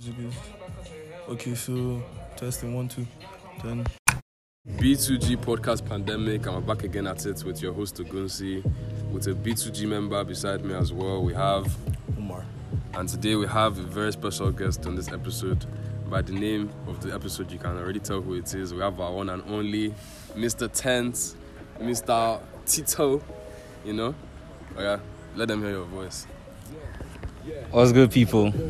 Is it good? Okay, so testing one, two, then. B2G podcast pandemic. I'm back again at it with your host Ogunsi, with a B2G member beside me as well. We have Omar. And today we have a very special guest on this episode. By the name of the episode, you can already tell who it is. We have our one and only Mr. Tent, Mr. Tito. You know? Oh yeah, let them hear your voice. What's good, people?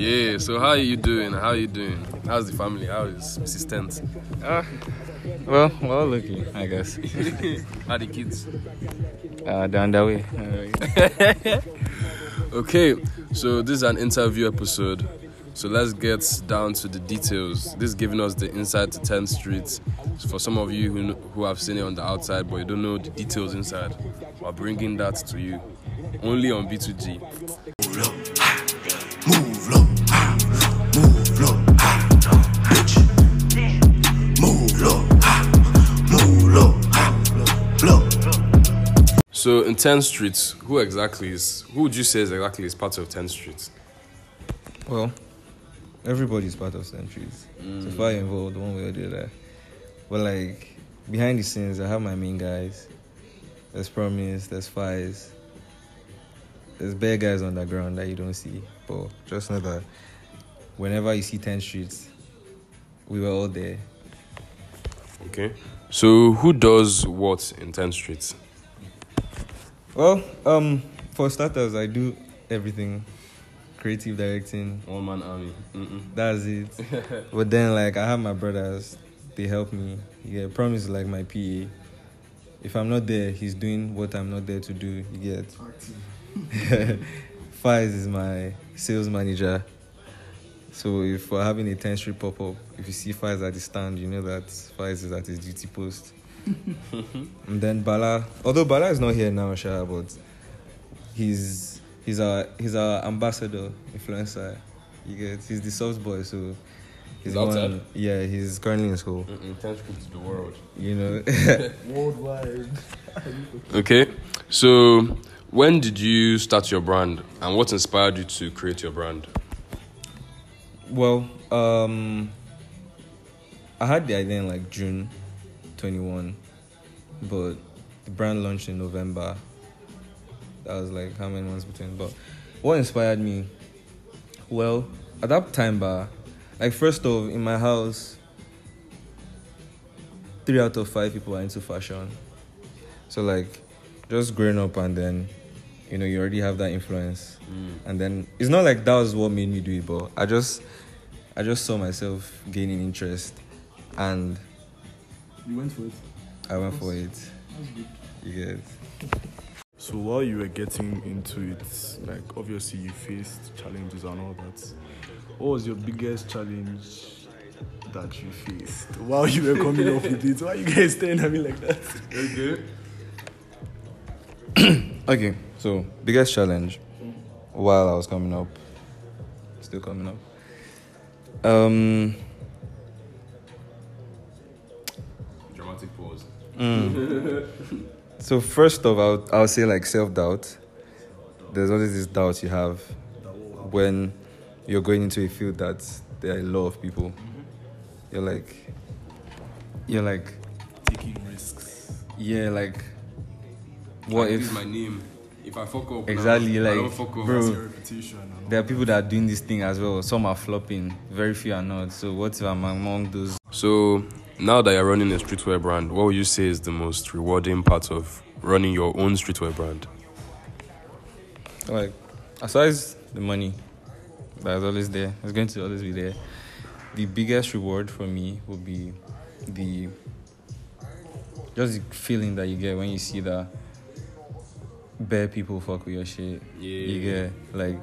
Yeah, so how are you doing? How are you doing? How's the family? How is Mrs. Tent? Uh, well, well, lucky, I guess. how are the kids? Uh, on their way. Okay, so this is an interview episode. So let's get down to the details. This is giving us the inside to 10th Street. For some of you who, who have seen it on the outside but you don't know the details inside, we're bringing that to you only on B2G. Move low, ah, move low, ah, bitch. Move low, ah, move low, ah. So in 10th Street, who exactly is, who would you say is exactly is part of 10th Street? well, everybody's part of centuries. So far involved, one way or the other. But like behind the scenes, I have my main guys. There's Promise, there's Fies. There's bad guys on the ground that you don't see. But just know that whenever you see 10 streets, we were all there. Okay. So who does what in 10 streets? Well, um, for starters, I do everything creative directing, One man army. Mm-mm. That's it. but then, like, I have my brothers. They help me. Yeah, promise is like my PA. If I'm not there, he's doing what I'm not there to do. You get. Fies is my sales manager. So if we're having a 10 street pop up, if you see Fies at the stand, you know that Fies is at his duty post. and then Bala, although Bala is not here now, Sha, but he's he's our he's our ambassador, influencer. You get he's the soft boy, so He's the one- outside? yeah, he's currently in school. Mm-mm. 10th Street to the world. You know, Worldwide. Okay, so when did you start your brand and what inspired you to create your brand? well, um, I had the idea in like June 21, but the brand launched in November. That was like how many months between? But what inspired me? Well, at that time, bar, like first off, in my house, three out of five people are into fashion. So like, just growing up and then, you know, you already have that influence, mm. and then it's not like that was what made me do it, but I just, I just saw myself gaining interest, and You went for it. I went for it. That's good. You get. So while you were getting into it, like obviously you faced challenges and all that. What was your biggest challenge that you faced while you were coming up with it? Why are you guys staring at me like that? Okay. Okay, so biggest challenge while I was coming up, still coming up. Um, Dramatic pause. so first off, I'll I'll say like self doubt. There's always this doubt you have when you're going into a field that there are a lot of people. You're like, you're like, Taking risks. yeah, like, what if my name? If I fuck up, Exactly, now, I like, don't fuck up. bro. Your reputation and there are people that are doing this thing as well? Some are flopping, very few are not. So what if I'm among those So now that you're running a streetwear brand, what would you say is the most rewarding part of running your own streetwear brand? Like, aside the money that's always there, it's going to always be there. The biggest reward for me would be the just the feeling that you get when you see that bare people fuck with your shit. Yeah. You get like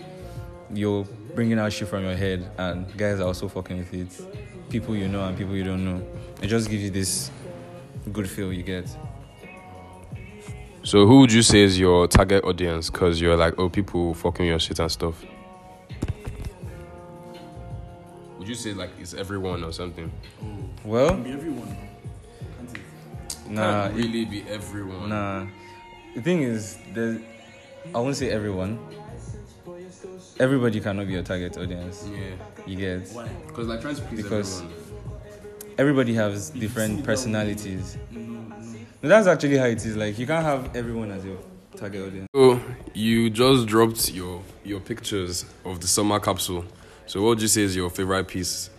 you're bringing out shit from your head, and guys are also fucking with it. People you know and people you don't know. It just gives you this good feel you get. So who would you say is your target audience? Cause you're like, oh, people fucking your shit and stuff. Would you say like it's everyone or something? Well, Be everyone. Can't it? nah, Can't really be everyone. Nah, the thing is, there's, I won't say everyone, everybody cannot be your target audience. Yeah. You get Because like trying to please Because- everyone. everybody has different personalities. No, that's actually how it is. Like you can't have everyone as your target audience. So you just dropped your your pictures of the summer capsule. So what would you say is your favorite piece?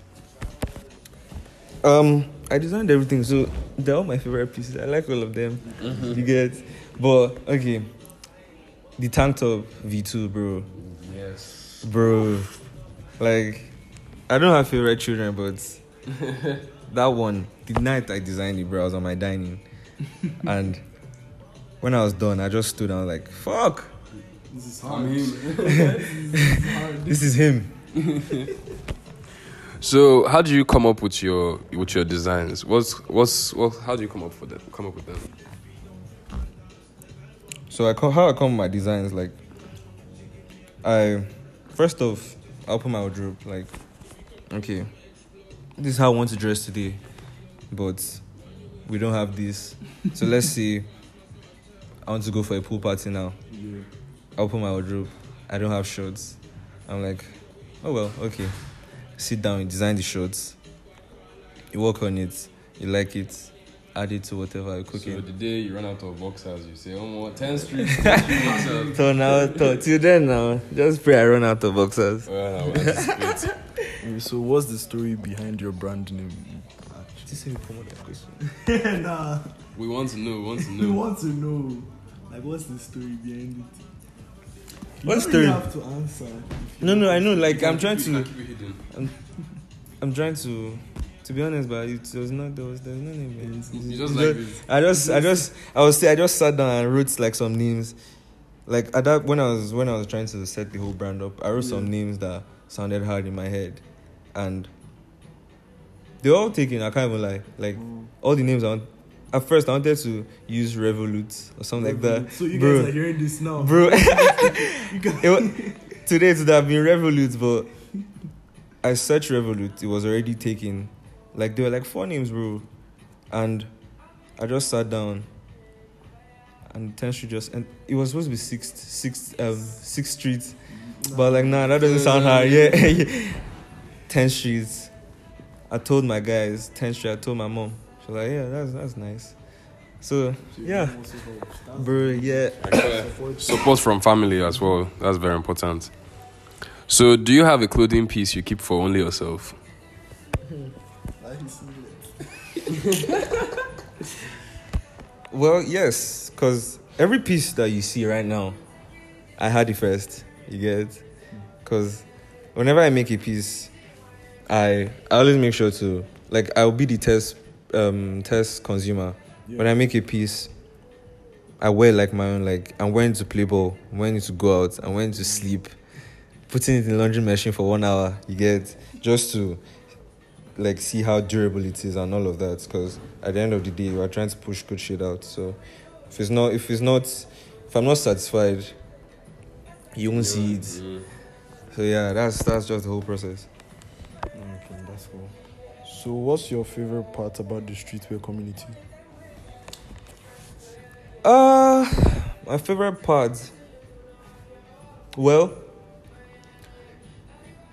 Um, I designed everything, so they're all my favorite pieces. I like all of them. You get, but okay, the tank top V2, bro, Yes. bro. Like, I don't have favorite children, but that one, the night I designed it, bro, I was on my dining, and when I was done, I just stood and I was like, fuck, This is I hard. this is him. so how do you come up with your with your designs? What's what's what? How do you come up with them? Come up with them? So I co- how I come with my designs like I first off I open my wardrobe like okay. This is how I want to dress today but we don't have this. So let's see. I want to go for a pool party now. Yeah. I open my wardrobe. I don't have shorts. I'm like oh well okay. Sit down you design the shorts. You work on it. You like it add it to whatever you cook So it the day you run out of boxers, you say, "Oh, more ten streets, 10 street. So now, so till then now, just pray I run out of boxers. Well, I will anticipate. Okay, So what's the story behind your brand name? nah, We want to know. We want to know. we want to know, like, what's the story behind it? You What story? really have to answer. No, no, I know. Like I'm trying to, keep it hidden. I'm trying to, to be honest, but it was not. There was, there was no name. man. Yes, You just like this. I just, I just, I was, I just sat down and wrote like some names. Like at that when I was when I was trying to set the whole brand up, I wrote some names that sounded hard in my head, and they were all taken. I can't even lie. Like Mm. all the names I want. At first, I wanted to use Revolut or something like that. So you Bro. guys are hearing this now, bro. It today it would have been Revolut, but I searched Revolut. It was already taken. Like there were like four names, bro, and I just sat down. And 10th Street just and it was supposed to be sixth, sixth, um, sixth Street, but like nah, that doesn't sound hard. Yeah, 10th Street. I told my guys 10th Street. I told my mom. She's like, yeah, that's that's nice. So So yeah, mom also helps. That's bro, yeah. support. Support from family as well. That's very important. So, do you have a clothing piece you keep for only yourself? Like his singlet. Well, yes, because every piece that you see right now, I had it first. You get, because whenever I make a piece, I I always make sure to like I'll be the test um test consumer. When I make a piece, I wear like my own. Like I'm wearing to play ball, I'm wearing to go out, I'm wearing to sleep, putting it in the laundry machine for one hour. You get just to like see how durable it is and all of that because at the end of the day we are trying to push good shit out so if it's not if it's not if i'm not satisfied you won't see it so yeah that's that's just the whole process Okay, that's cool. So what's your favorite part about the streetwear community? uh my favorite part well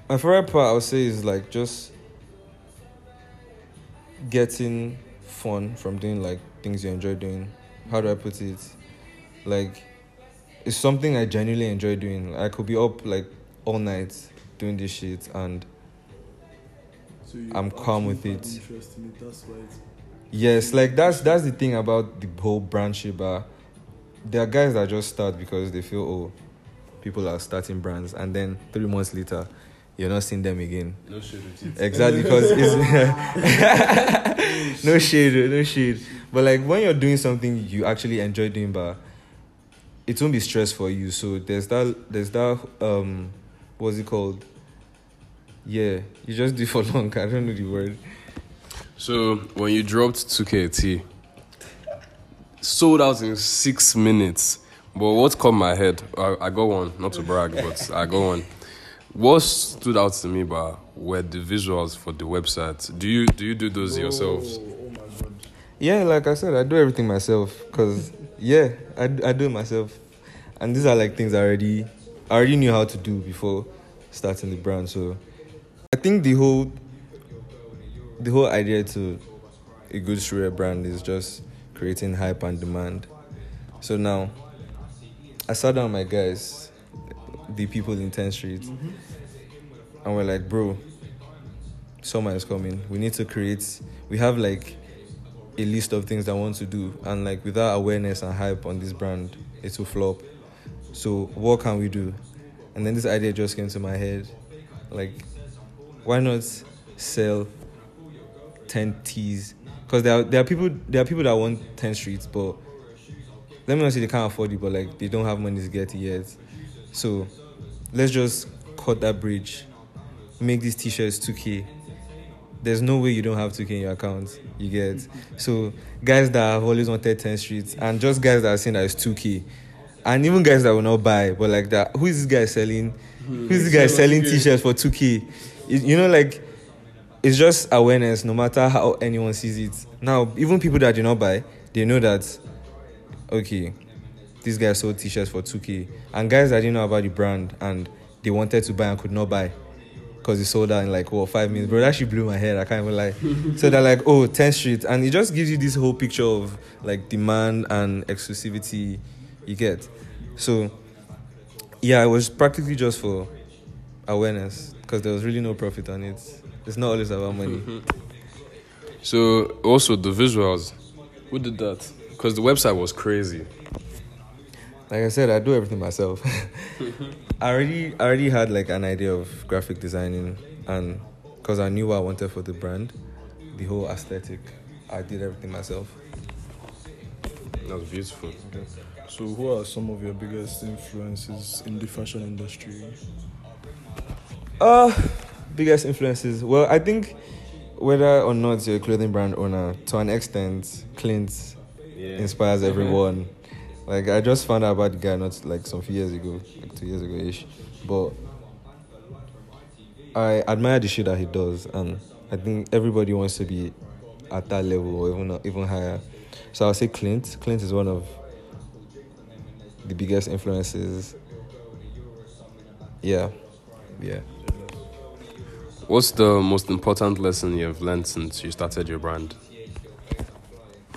my favorite part i would say is like just getting fun from doing like things you enjoy doing. How do i put it? Like it's something i genuinely enjoy doing. I could be up like all night doing this shit and So you I'm calm with it. had interest in it, That's why it's Yes, like that's that's the thing about the whole brand but there are guys that just start because they feel oh, people are starting brands, and then three months later, you're not seeing them again. No shit with it. Exactly because it's no shade, no shade. But like when you're doing something you actually enjoy doing, but it won't be stress for you. So there's that there's that um, what's it called? Yeah, you just do for long. I don't know the word. So, when you dropped 2KT, sold out in six minutes. But what caught my head, I, I got one, not to brag, but I got one. What stood out to me, but were the visuals for the website. Do you do you do those yourselves? Oh my god. Yeah, like I said, I do everything myself. Cause yeah, I, I do it myself, and these are like things I already I already knew how to do before. starting the brand. So I think the whole the whole idea to a good streetwear brand is just creating hype and demand. So now I sat down with my guys, the people in 10th Street, and we're like, bro, summer is coming. We need to create we have like a list of things that I want to do and like without awareness and hype on this brand, it will flop. So what can we do? And then this idea just came to my head. Like, why not sell 10 teas? Because there are, there are people there are people that want 10 streets, but let me not say they can't afford it, but like they don't have money to get it yet. So let's just cut that bridge. Make these t-shirts 2k. There's no way you don't have 2k in your account. You get so guys that have always wanted 10 streets and just guys that are saying that it's 2k. And even guys that will not buy, but like that, who is this guy selling? Who is this guy selling t-shirts for 2k? You- You know, like it's just awareness no matter how anyone sees it now even people that do not buy they know that okay this guy sold t-shirts for 2k and guys that didn't know about the brand and they wanted to buy and could not buy because it sold out in like what five minutes. Bro that actually blew my head i can't even lie. So they're like oh 10th street. And it just gives you this whole picture of like demand and exclusivity you get. So yeah it was practically just for awareness because there was really no profit on it. It's not always about money. So also the visuals, who did that? Because the website was crazy. Like I said, I do everything myself. I already, I already had like an idea of graphic designing, and because I knew what I wanted for the brand, the whole aesthetic, I did everything myself. That was beautiful. So, who are some of your biggest influences in the fashion industry? Uh, biggest influences. Well, I think whether or not you're a clothing brand owner, to an extent, Clint Yeah. inspires everyone. Like I just found out about the guy not like some few years ago, like two years ago ish. But I admire the shit that he does, and I think everybody wants to be at that level or even even higher. So I'll say Clint. Clint is one of the biggest influences. Yeah, yeah. What's the most important lesson you've learned since you started your brand?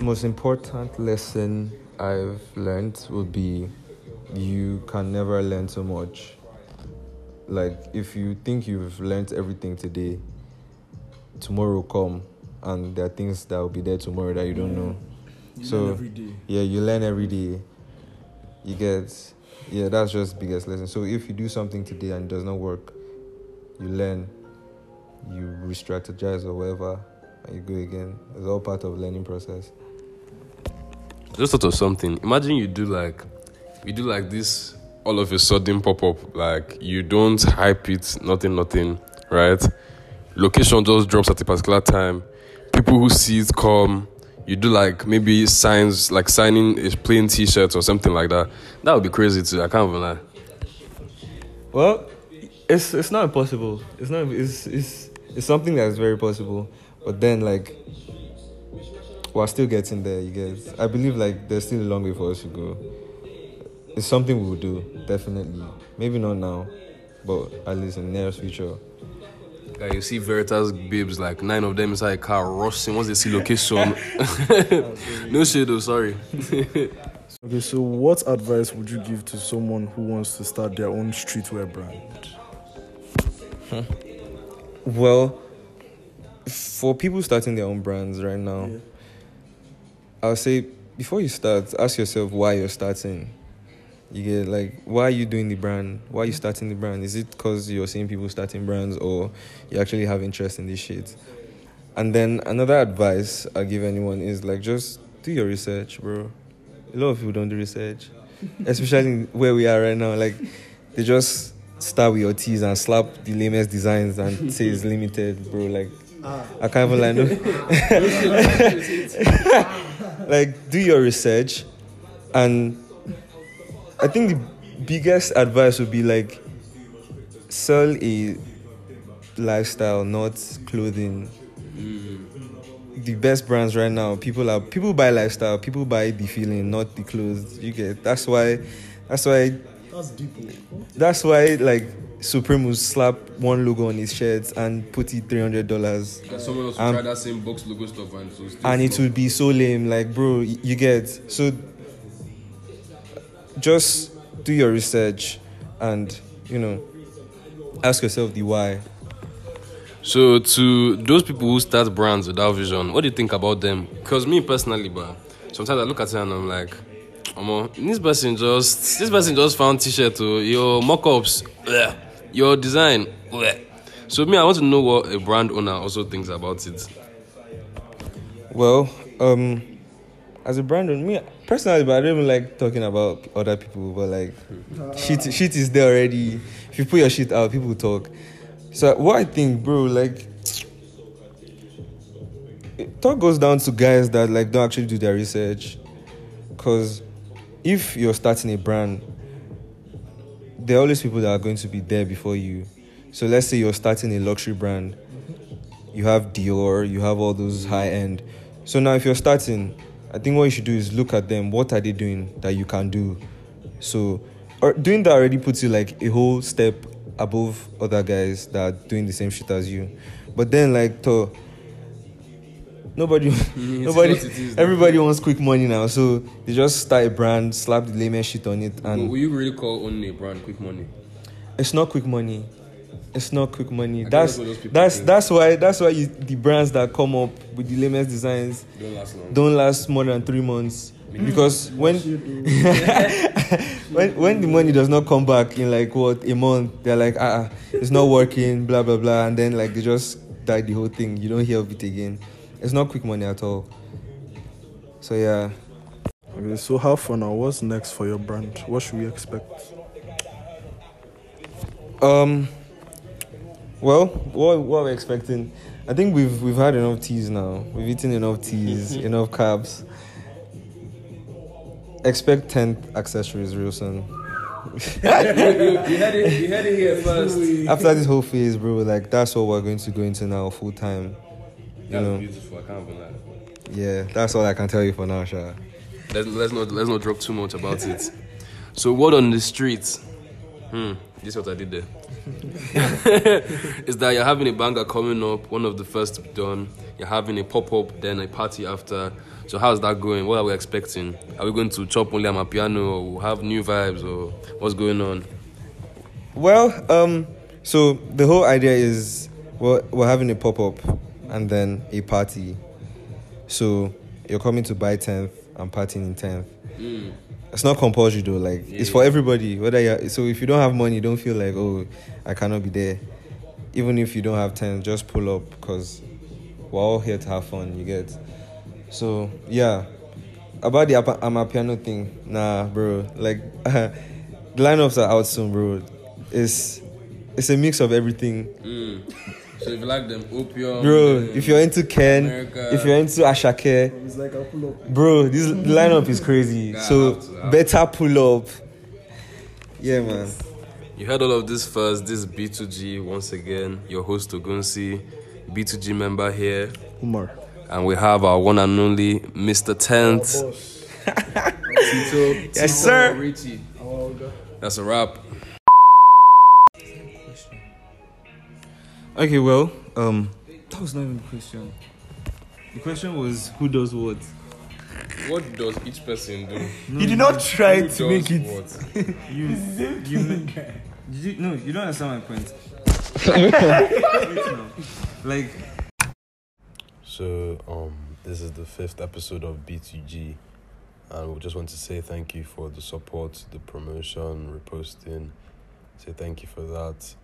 most important lesson I've learned would be you can never learn so much. Like if you think you've learned everything today, tomorrow will come and there are things that will be there tomorrow that you don't know. You So- learn every day. Yeah, you learn every day. You get yeah, that's just biggest lesson. So if you do something today and it does not work, you learn, you re-strategize or whatever, and you go again. It's all part of learning process. Just thought of something. Imagine you do like, you do like this all of a sudden pop up. Like you don't hype it, nothing, nothing, right? Location just drops at a particular time. People who see it come. You do like maybe signs, like signing a plain T-shirt or something like that. That would be crazy too. I can't even lie. Well, it's it's not impossible. It's not. It's it's it's something that's very possible. But then, like, we're still getting there. You guys, I believe like there's still a long way for us to go. It's something we will do definitely. Maybe not now, but at least in the nearest future. Like you see Veritas babes, like nine of them inside a car rushing once they see location. no shade though, sorry. Okay, so what advice would you give to someone who wants to start their own streetwear brand? Well, for people starting their own brands right now, Yeah. I'll say before you start, ask yourself why you're starting. You get like, why are you doing the brand? Why are you starting the brand? Is it because you're seeing people starting brands or you actually have interest in this shit? And then another advice I give anyone is like, just do your research, bro. A lot of people don't do research, especially where we are right now. Like, they just start with your tees and slap the lamest designs and say it's limited, bro. Like, I can't even lie. No. like do your research and i think the biggest advice would be like sell a lifestyle not clothing. Mm. The best brands right now people are people buy lifestyle people buy the feeling not the clothes. You get that's why that's why That's deep. that's why like Supreme will slap one logo on his shirts and put it three hundred dollars, someone else will try that same box logo stuff and so still and it would be so lame. Like, bro, you get so. Just do your research, and you know, ask yourself the why. So to those people who start brands without vision, what do you think about them? Because me personally, but sometimes I look at it and I'm like, Omo, this person just this person just found t-shirt to your mock-ups, bleh, your design. bleh. So me, I want to know what a brand owner also thinks about it. Well, um, as a brand owner, me personally, but I don't even like talking about other people. But like, shit, shit is there already. If you put your shit out, people talk. So what I think, bro, like, talk goes down to guys that like don't actually do their research. Cause if you're starting a brand, there are always people that are going to be there before you. So let's say you're starting a luxury brand you have Dior, you have all those high end. So now if you're starting, I think what you should do is look at them. What are they doing that you can do? So or doing that already puts you like a whole step above other guys that are doing the same shit as you. But then like to nobody nobody what it is now. everybody wants quick money now. So they just start a brand, slap the lamest shit on it and Will you really call owning a brand quick money? it's not quick money. It's not quick money. think That's that's what those people that's think. that's why that's why you, the brands that come up with the lamest designs Don't last long. don't last more than three months because when when when the money does not come back in like what a month, they're like ah, ah, it's not working, blah blah blah, and then like they just die the whole thing. You don't hear of it again. It's not quick money at all. So yeah, Okay, so how for now? What's next for your brand? What should we expect? Um. Well, what what we're expecting? I think we've we've had enough teas now. We've eaten enough teas, enough carbs. Expect tenth accessories real soon. you, had it, you had it here first. After this whole phase, bro, like that's what we're going to go into now full time. You know, beautiful. I can't even lie. yeah, that's all I can tell you for now, Sha. Let's, let's not let's not talk too much about it. So word on the streets. Hmm, this is what I did there. is that you're having a banger coming up, one of the first to be done. You're having a pop up, then a party after. So how's that going? What are we expecting? Are we going to chop only Amapiano, or have new vibes, or what's going on? Well, um, so the whole idea is we're, we're having a pop up and then a party. So you're coming to buy 10th and partying in 10th. Mm. It's not compulsory though, like it's for everybody. Whether you so if you don't have money, don't feel like oh I cannot be there. Even if you don't have 10, just pull up because we're all here to have fun. You get. So yeah, about the Apa- Amapiano thing, nah, bro. Like the lineups are out soon, bro. It's it's a mix of everything, mm. So if you like them, opium, bro. uh, If you're into Ken, America. if you're into Asake, It's like I pull up. bro, this lineup is crazy. Nah, so to, better pull up. Yeah, man. You heard all of this first. This is B2G once again, your host Ogunsi, B2G member here, Umar. and we have our one and only Mr. Tent. Boss. Tito, Yes, sir. Richie. That's a wrap. Okay, well, um, that was not even the question. The question was who does what. What does each person do? You did not try Who to make it. what? You, you, did you, no, you don't understand my point. Wait now. Like, So, um, this is the fifth episode of B2G, and we just want to say thank you for the support, the promotion, reposting. Say thank you for that,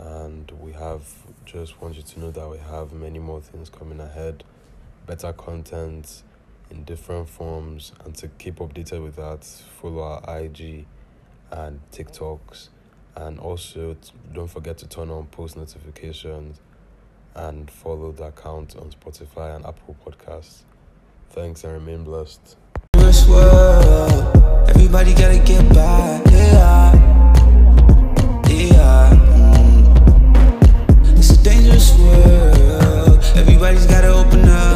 and we have just want you to know that we have many more things coming ahead, better content in different forms, and to keep updated with that, follow our IG and TikToks, and also don't forget to turn on post notifications and follow the account on Spotify and Apple Podcasts. Thanks and remain blessed. Everybody gotta get by. this world. Everybody's gotta open up.